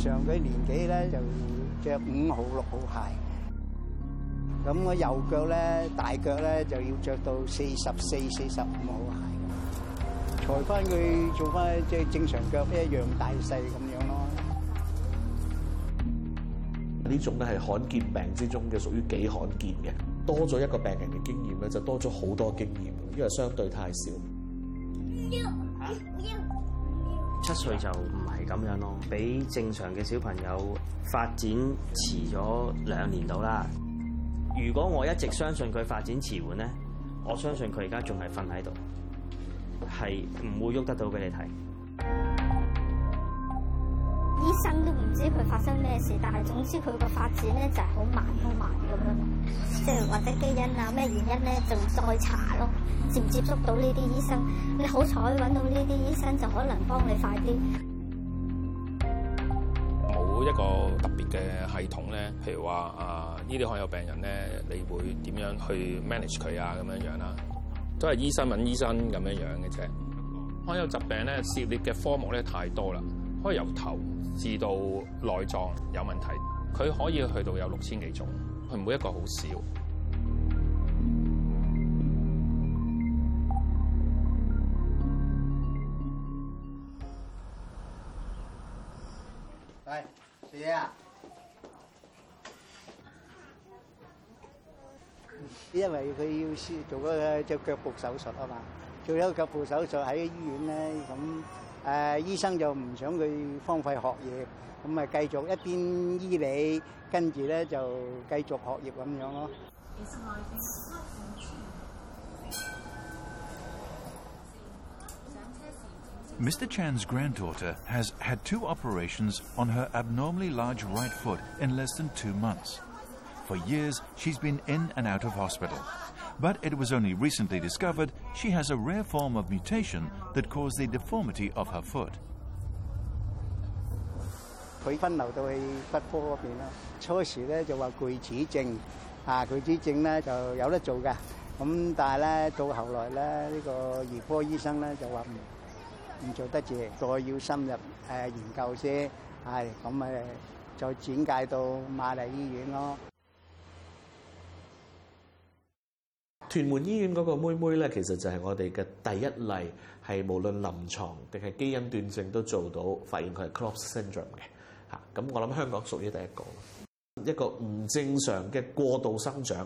上佢年紀咧，就着五號六號鞋。咁我右腳咧，大腳咧就要着到四十四、四十五號鞋。裁翻佢，做翻即系正常腳一樣大細咁樣咯。呢種咧係罕見病之中嘅，屬於幾罕見嘅。多咗一個病人嘅經驗咧，就多咗好多經驗，因為相對太少。七歲就唔。咁樣咯，比正常嘅小朋友發展遲咗兩年到啦。如果我一直相信佢發展遲緩咧，我相信佢而家仲系瞓喺度，系唔會喐得到俾你睇。醫生都唔知佢發生咩事，但系總之佢個發展咧就係好慢，好慢咁樣。即系或者基因啊咩原因咧，仲再查咯。接唔接觸到呢啲醫生？你好彩揾到呢啲醫生，就可能幫你快啲。一个特别嘅系统咧，譬如话啊，呢啲罕有病人咧，你会点样去 manage 佢啊？咁样样啦，都系医生问医生咁样样嘅啫。罕有疾病咧，涉猎嘅科目咧太多啦，可以由头至到内脏有问题，佢可以去到有六千几种，佢每一个好少。系。因為佢要先做个只腳部手術啊嘛，做咗腳部手術喺醫院咧，咁誒醫生就唔想佢荒廢學業，咁咪繼續一邊醫你，跟住咧就繼續學業咁樣咯。Mr. Chan's granddaughter has had two operations on her abnormally large right foot in less than two months. For years, she's been in and out of hospital. But it was only recently discovered she has a rare form of mutation that caused the deformity of her foot. 唔做得住，再要深入誒研究先，係咁咪再轉介到瑪麗醫院咯。屯門醫院嗰個妹妹咧，其實就係我哋嘅第一例，係無論臨床定係基因斷症都做到，發現佢係 c l o v s syndrome 嘅嚇。咁我諗香港屬於第一個，一個唔正常嘅過度生長，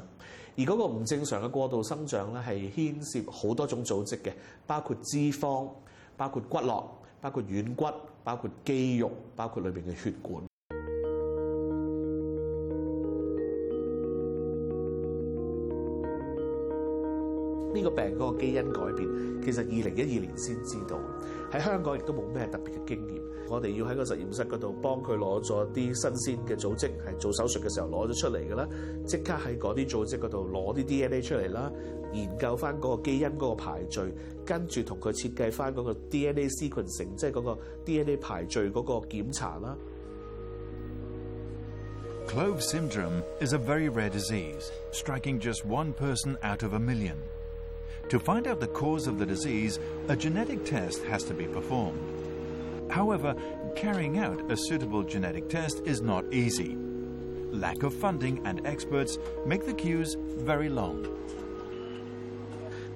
而嗰個唔正常嘅過度生長咧，係牽涉好多種組織嘅，包括脂肪。包括骨骼、包括軟骨，包括肌肉，包括裏面嘅血管。呢個病嗰個基因改變，其實二零一二年先知道。喺香港亦都冇咩特別嘅經驗，我哋要喺個實驗室嗰度幫佢攞咗啲新鮮嘅組織，係做手術嘅時候攞咗出嚟嘅啦，即刻喺嗰啲組織嗰度攞啲 DNA 出嚟啦，研究翻嗰個基因嗰個排序，跟住同佢設計翻嗰個 DNA sequencing，即係嗰個 DNA 排序嗰個檢查啦。Clove syndrome is a very rare disease, striking just one person out of a million. To find out the cause of the disease, a genetic test has to be performed. However, carrying out a suitable genetic test is not easy. Lack of funding and experts make the queues very long.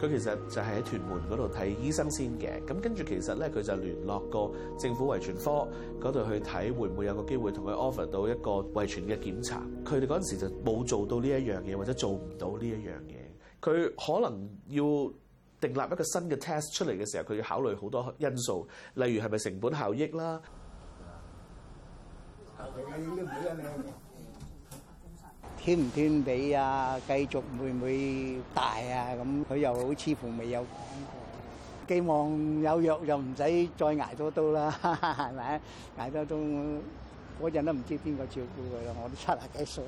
佢其實就係喺屯門嗰度睇醫生先嘅，咁跟住其實咧佢就聯絡過政府遺傳科嗰度去睇會唔會有個機會同佢 offer 到一個遺傳嘅檢查。佢哋嗰陣時就冇做到呢一樣嘢，或者做唔到呢一樣嘢。佢可能要定立一個新嘅 test 出嚟嘅時候，佢要考慮好多因素，例如係咪成本效益啦，天唔天地啊，繼續會唔會大啊？咁佢又好似乎未有講過，寄望有藥就唔使再挨多刀啦，係咪挨多刀嗰陣都唔知邊個照顧佢啦，我都七啊幾歲。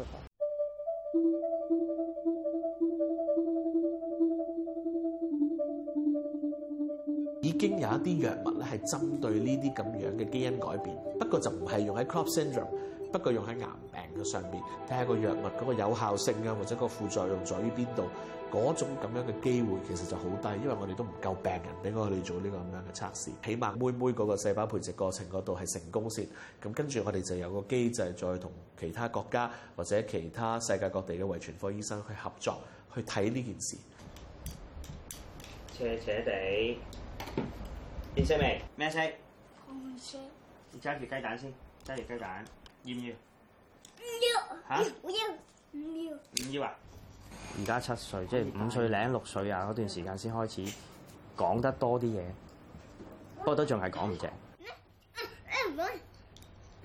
經有一啲藥物咧係針對呢啲咁樣嘅基因改變，不過就唔係用喺 c r o p s syndrome，不過用喺癌病嘅上面，睇下個藥物嗰個有效性啊，或者個副作用在於邊度，嗰種咁樣嘅機會其實就好低，因為我哋都唔夠病人俾我哋做呢個咁樣嘅測試。起碼妹妹嗰個細胞培植過程嗰度係成功先，咁跟住我哋就有個機制再同其他國家或者其他世界各地嘅遺傳科醫生去合作去睇呢件事。斜斜地。未？咩色？红色。你揸住鸡蛋先，揸住鸡蛋，要唔要？要。吓？我要。唔要？唔要啊？而家七岁，即系五岁零六岁啊嗰段时间先开始讲得多啲嘢，不过都仲系讲唔正。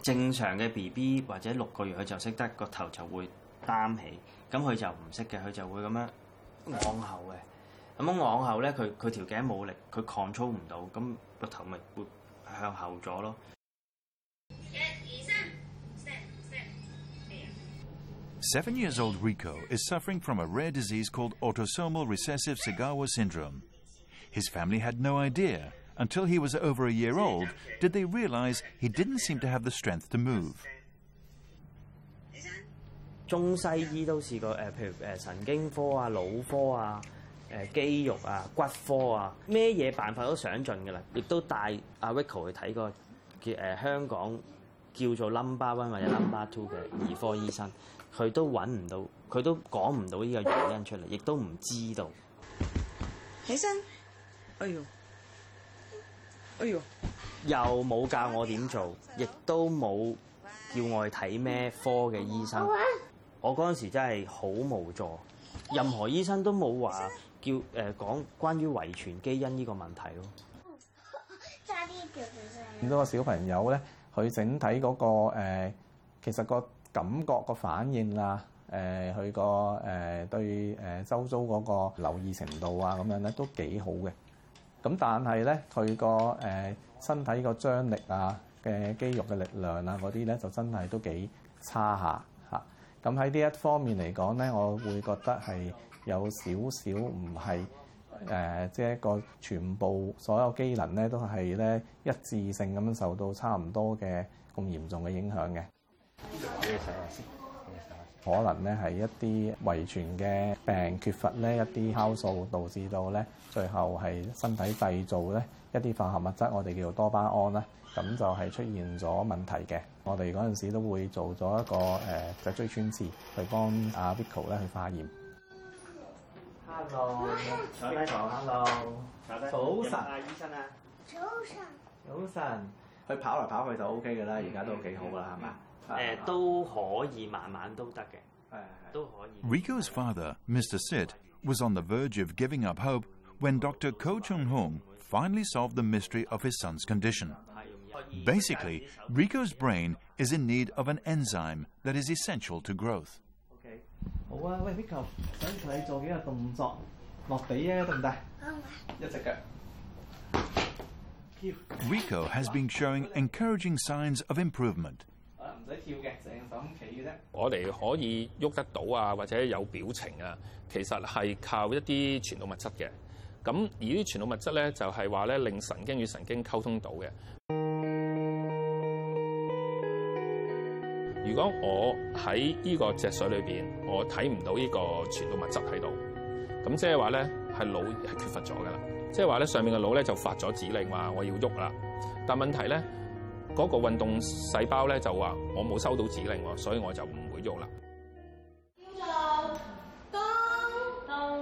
正常嘅 B B 或者六个月佢就识得个头就会担起，咁佢就唔识嘅，佢就会咁样往后嘅。咁往後咧，佢佢條頸冇力，佢 control years old Rico is suffering from a rare disease called autosomal recessive Segawa syndrome. His family had no idea until he was over a year old did they realize he didn't seem to have the strength to move. 中西醫都試過誒、呃，譬如誒、呃、神經科啊、腦科啊。誒肌肉啊、骨科啊，咩嘢辦法都想盡㗎啦，亦都帶阿 r i c o 去睇個叫誒香港叫做 Lumbar One 或者 Lumbar Two 嘅兒科醫生，佢都揾唔到，佢都講唔到呢個原因出嚟，亦都唔知道。起身。哎呦！哎呦！又冇教我點做，亦都冇叫我去睇咩科嘅醫生。我嗰陣時真係好無助，任何醫生都冇話。叫誒講關於遺傳基因呢個問題咯。咁 多個小朋友咧，佢整體嗰個其實個感覺個反應啊，誒佢個誒對誒周遭嗰個留意程度啊，咁樣咧都幾好嘅。咁但係咧，佢個誒身體個張力啊，嘅肌肉嘅力量啊，嗰啲咧就真係都幾差下嚇。咁喺呢一方面嚟講咧，我會覺得係。有少少唔係誒，即係一個全部所有機能咧，都係咧一致性咁樣受到差唔多嘅咁嚴重嘅影響嘅。可能咧係一啲遺傳嘅病缺乏咧一啲酵素，導致到咧最後係身體製造咧一啲化合物質，我哋叫做多巴胺啦，咁就係出現咗問題嘅。我哋嗰陣時都會做咗一個誒脊椎穿刺，去幫阿 Vico 咧去化驗。Hello，你好，Hello，早晨，醫生啊，早晨，早晨，佢跑嚟跑去就 O K 嘅啦，而家都幾好啦，係嘛？誒都可以，慢慢都得嘅，誒都可以。Rico's father, Mr. Sit, was on the verge of giving up hope when Dr. Ko Chung Hong finally solved the mystery of his son's condition. Basically, Rico's brain is in need of an enzyme that is essential to growth. 好啊，喂，Vicky，想同你做幾下動作，落地啊，得唔得？得唔一隻腳，Vicky has been showing encouraging signs of improvement。好啦，唔使跳嘅，成用手空企嘅啫。我哋可以喐得到啊，或者有表情啊，其實係靠一啲傳導物質嘅。咁而啲傳導物質咧，就係話咧令神經與神經溝通到嘅。如果我喺呢個隻水裏邊，我睇唔到呢個傳導物質喺度，咁即係話咧，係腦係缺乏咗噶啦。即係話咧，上面嘅腦咧就發咗指令話我要喐啦，但問題咧，嗰個運動細胞咧就話我冇收到指令喎，所以我就唔會喐啦。叫做東東南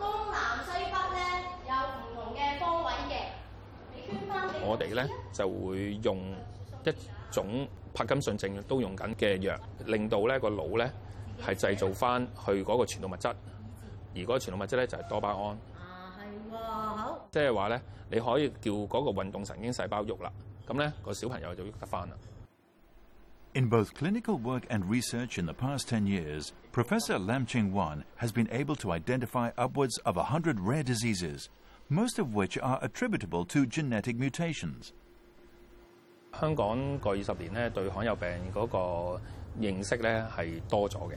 東南西北咧有唔同嘅方位嘅，我哋咧就會用一。種帕金遜症都用緊嘅藥，令到咧個腦咧係製造翻去嗰個傳導物質，而嗰個傳導物質咧就係多巴胺。啊，係喎，好。即係話咧，你可以叫嗰個運動神經細胞喐啦，咁咧個小朋友就喐得翻啦。In both clinical work and research in the past 10 years, Professor Lam Ching Wan has been able to identify upwards of 100 rare diseases, most of which are attributable to genetic mutations. 香港過二十年咧，對罕有病嗰個認識咧係多咗嘅，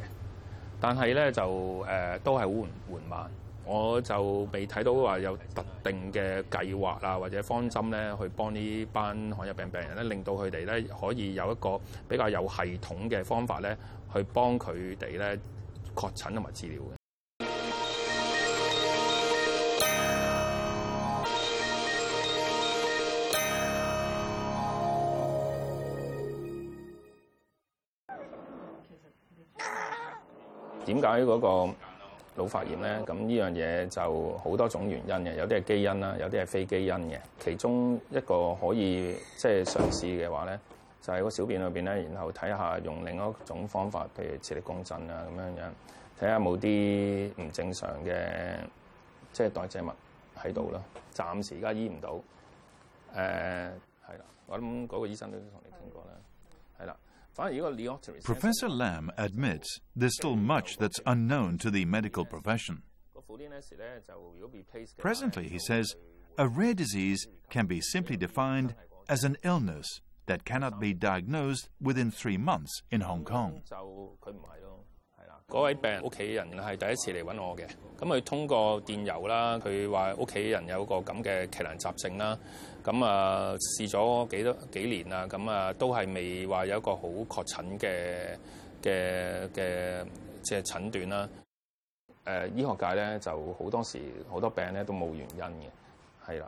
但係咧就誒都係好緩緩慢，我就未睇到話有特定嘅計劃啊或者方針咧，去幫呢班罕有病病人咧，令到佢哋咧可以有一個比較有系統嘅方法咧，去幫佢哋咧確診同埋治療嘅。點解嗰個腦發炎咧？咁呢樣嘢就好多種原因嘅，有啲係基因啦，有啲係非基因嘅。其中一個可以即係嘗試嘅話咧，就係個小便裏邊咧，然後睇下用另一種方法，譬如磁力共振啊咁樣樣，睇下冇啲唔正常嘅即係代謝物喺度啦。暫時而家醫唔到。誒，係啦，我諗嗰個醫生都同你傾過啦，係啦。Professor Lam admits there's still much that's unknown to the medical profession. Presently, he says, a rare disease can be simply defined as an illness that cannot be diagnosed within three months in Hong Kong. 嗰位病人屋企人系第一次嚟揾我嘅，咁佢通过电邮啦，佢话屋企人有个咁嘅奇难杂症啦，咁啊试咗几多几年啦，咁啊都系未话有一个好确诊嘅嘅嘅即系诊断啦。诶，医学界咧就好多时好多病咧都冇原因嘅，系啦。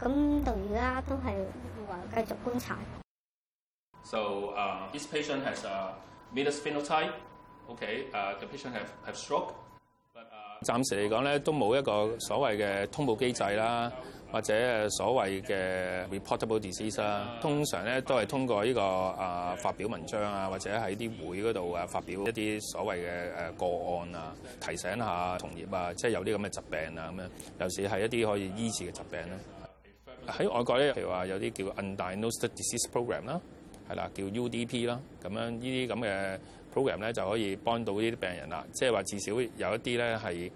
咁到而家都係話繼續觀察。So t h i s patient has a middle spinal type，okay？t h e patient have have stroke，暫時嚟講咧都冇一個所謂嘅通報機制啦，或者所謂嘅 reportable disease 啦。通常咧都係通過呢個啊發表文章啊，或者喺啲會嗰度啊發表一啲所謂嘅誒個案啊，提醒下同業啊，即係有啲咁嘅疾病啊咁樣。尤其是係一啲可以醫治嘅疾病咧。喺外國咧，譬如話有啲叫 undiagnosed disease program 啦，係啦，叫 UDP 啦，咁樣呢啲咁嘅 program 咧就可以幫到呢啲病人啦。即係話至少有一啲咧係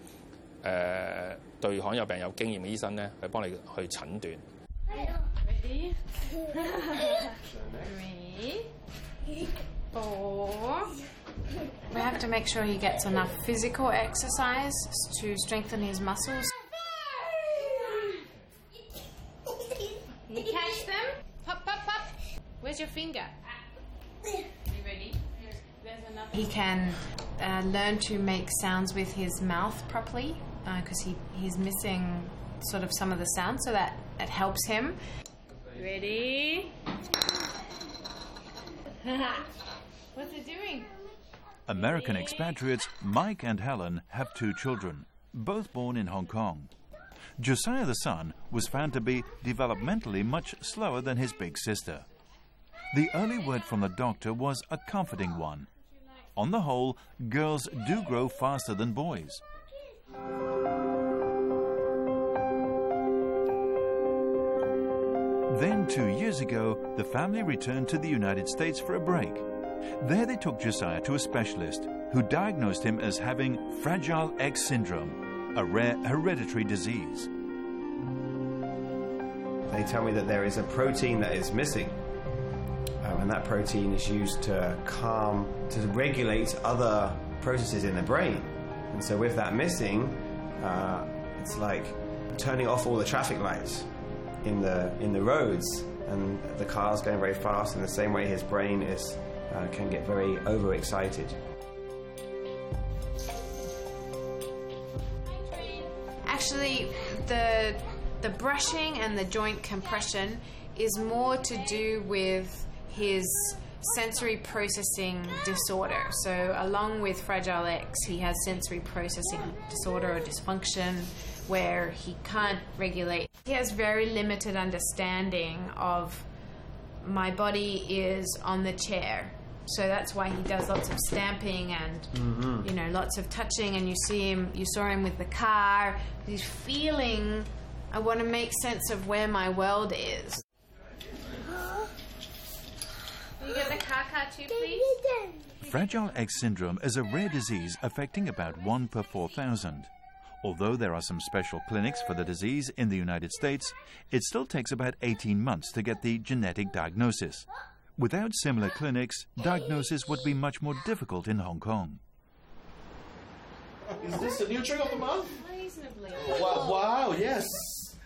誒對罕有病有經驗嘅醫生咧，去幫你去診斷。three, four. We have to make sure he gets enough physical exercise to strengthen his muscles. your finger? You ready? He can uh, learn to make sounds with his mouth properly because uh, he, he's missing sort of some of the sounds, so that, it helps him. Ready? What's it doing? American expatriates Mike and Helen have two children, both born in Hong Kong. Josiah the son was found to be developmentally much slower than his big sister. The early word from the doctor was a comforting one. On the whole, girls do grow faster than boys. Then, two years ago, the family returned to the United States for a break. There, they took Josiah to a specialist who diagnosed him as having Fragile X syndrome, a rare hereditary disease. They tell me that there is a protein that is missing and that protein is used to calm, to regulate other processes in the brain. And so, with that missing, uh, it's like turning off all the traffic lights in the in the roads, and the car's going very fast. In the same way, his brain is uh, can get very overexcited. Actually, the the brushing and the joint compression is more to do with his sensory processing disorder. So, along with Fragile X, he has sensory processing disorder or dysfunction where he can't regulate. He has very limited understanding of my body is on the chair. So that's why he does lots of stamping and mm-hmm. you know lots of touching and you see him you saw him with the car. He's feeling I want to make sense of where my world is. Fragile X syndrome is a rare disease affecting about 1 per 4,000. Although there are some special clinics for the disease in the United States, it still takes about 18 months to get the genetic diagnosis. Without similar clinics, diagnosis would be much more difficult in Hong Kong. Is this a new trick of the month? Reasonably. Oh, wow, wow yes.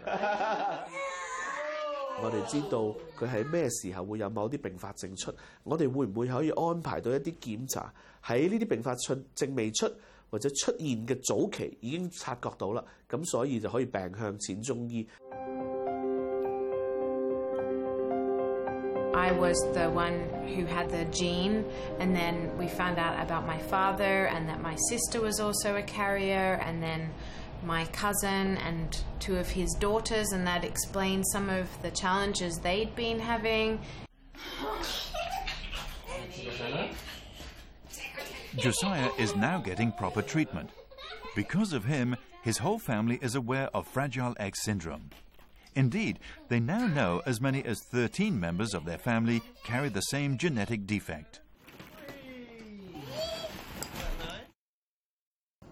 我哋知道佢喺咩時候會有某啲并發症出，我哋會唔會可以安排到一啲檢查喺呢啲并發症未出或者出現嘅早期已經察覺到啦？咁所以就可以病向浅中醫。my cousin and two of his daughters, and that explained some of the challenges they'd been having. Josiah is now getting proper treatment. Because of him, his whole family is aware of Fragile X syndrome. Indeed, they now know as many as 13 members of their family carry the same genetic defect.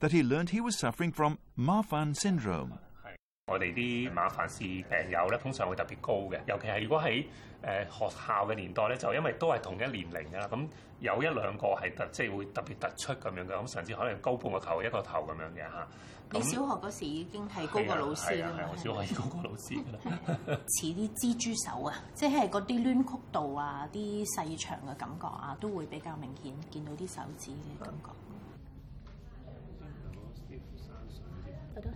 That he l e a r n e d he was suffering from Marfan syndrome。我哋啲麻烦事病友咧，通常會特別高嘅。尤其係如果喺誒學校嘅年代咧，就因為都係同一年齡啦，咁有一兩個係特，即係會特別突出咁樣嘅，咁甚至可能高半個頭一個頭咁樣嘅吓。你小學嗰時已經係高過老師啦。我小學已經高過老師啦。似啲蜘蛛手啊，即係嗰啲挛曲度啊，啲細長嘅感覺啊，都會比較明顯，見到啲手指嘅感覺。我都係。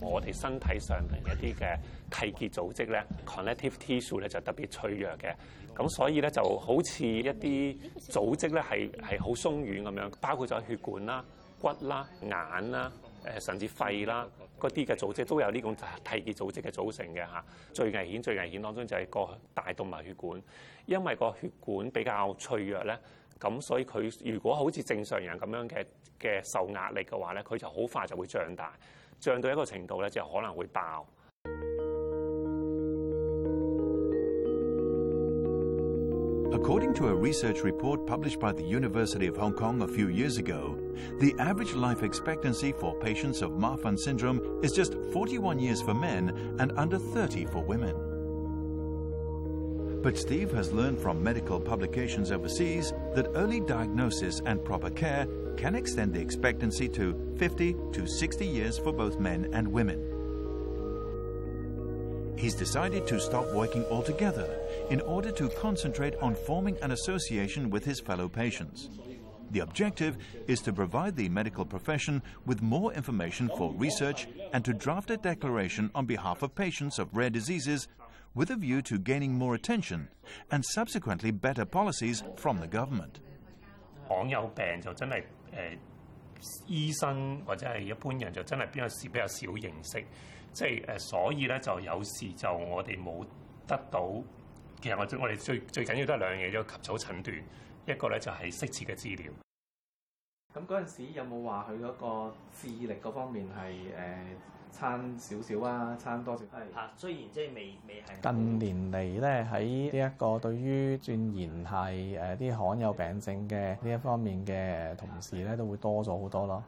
我哋身體上面一啲嘅體結組織咧，connective tissue 咧就特別脆弱嘅，咁所以咧就好似一啲組織咧係係好鬆軟咁樣，包括咗血管啦、骨啦、眼啦、誒甚至肺啦嗰啲嘅組織都有呢種體結組織嘅組成嘅嚇。最危險最危險當中就係個大動脈血管，因為個血管比較脆弱咧。咁所以佢如果好似正常人咁樣嘅嘅受壓力嘅話咧，佢就好快就會脹大，脹到一個程度咧就可能會爆。According to a research report published by the University of Hong Kong a few years ago, the average life expectancy for patients of Marfan syndrome is just 41 years for men and under 30 for women. But Steve has learned from medical publications overseas that early diagnosis and proper care can extend the expectancy to 50 to 60 years for both men and women. He's decided to stop working altogether in order to concentrate on forming an association with his fellow patients. The objective is to provide the medical profession with more information for research and to draft a declaration on behalf of patients of rare diseases with a view to gaining more attention and subsequently better policies from the government. 講有病就真係誒醫生或者係一般人就真係比較比較少認識，即係誒所以咧就有時就我哋冇得到，其實我我哋最最緊要都係兩樣嘢，一個及早診斷，一個咧就係適切嘅治療。咁嗰陣時有冇話佢嗰個智力嗰方面係誒？呃差少少啊，差多少？係嚇，雖然即係未未係近年嚟咧，喺呢一個對於鑽研係誒啲罕有病症嘅呢一方面嘅同事咧，都會多咗好多咯。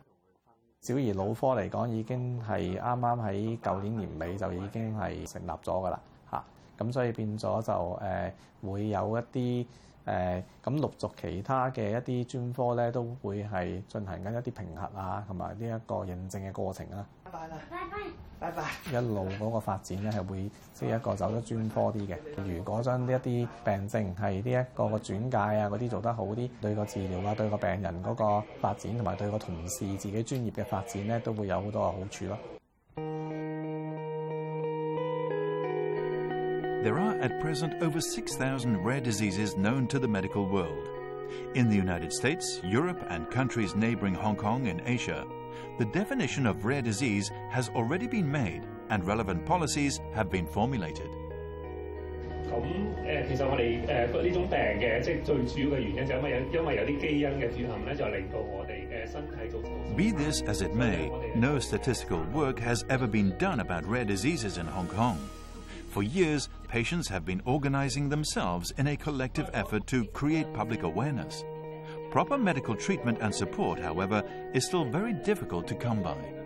小兒腦科嚟講，已經係啱啱喺舊年年尾就已經係成立咗㗎啦。嚇咁，所以變咗就誒會有一啲誒咁，陸續其他嘅一啲專科咧，都會係進行緊一啲評核啊，同埋呢一個認證嘅過程啦。拜拜，拜拜，一路嗰個發展咧係會即係一個走得專科啲嘅。如果將呢一啲病症係呢一個個轉介啊嗰啲做得好啲，對個治療啊對個病人嗰個發展同埋對個同事自己專業嘅發展咧，都會有好多嘅好處咯。There are at present over six thousand rare diseases known to the medical world in the United States, Europe and countries neighbouring Hong Kong in Asia. the definition of rare disease has already been made and relevant policies have been formulated. Be this as it may, no statistical work has ever been done about rare diseases in Hong Kong. For years, patients have been organizing themselves in a collective effort to create public awareness. Proper medical treatment and support, however, is still very difficult to come by.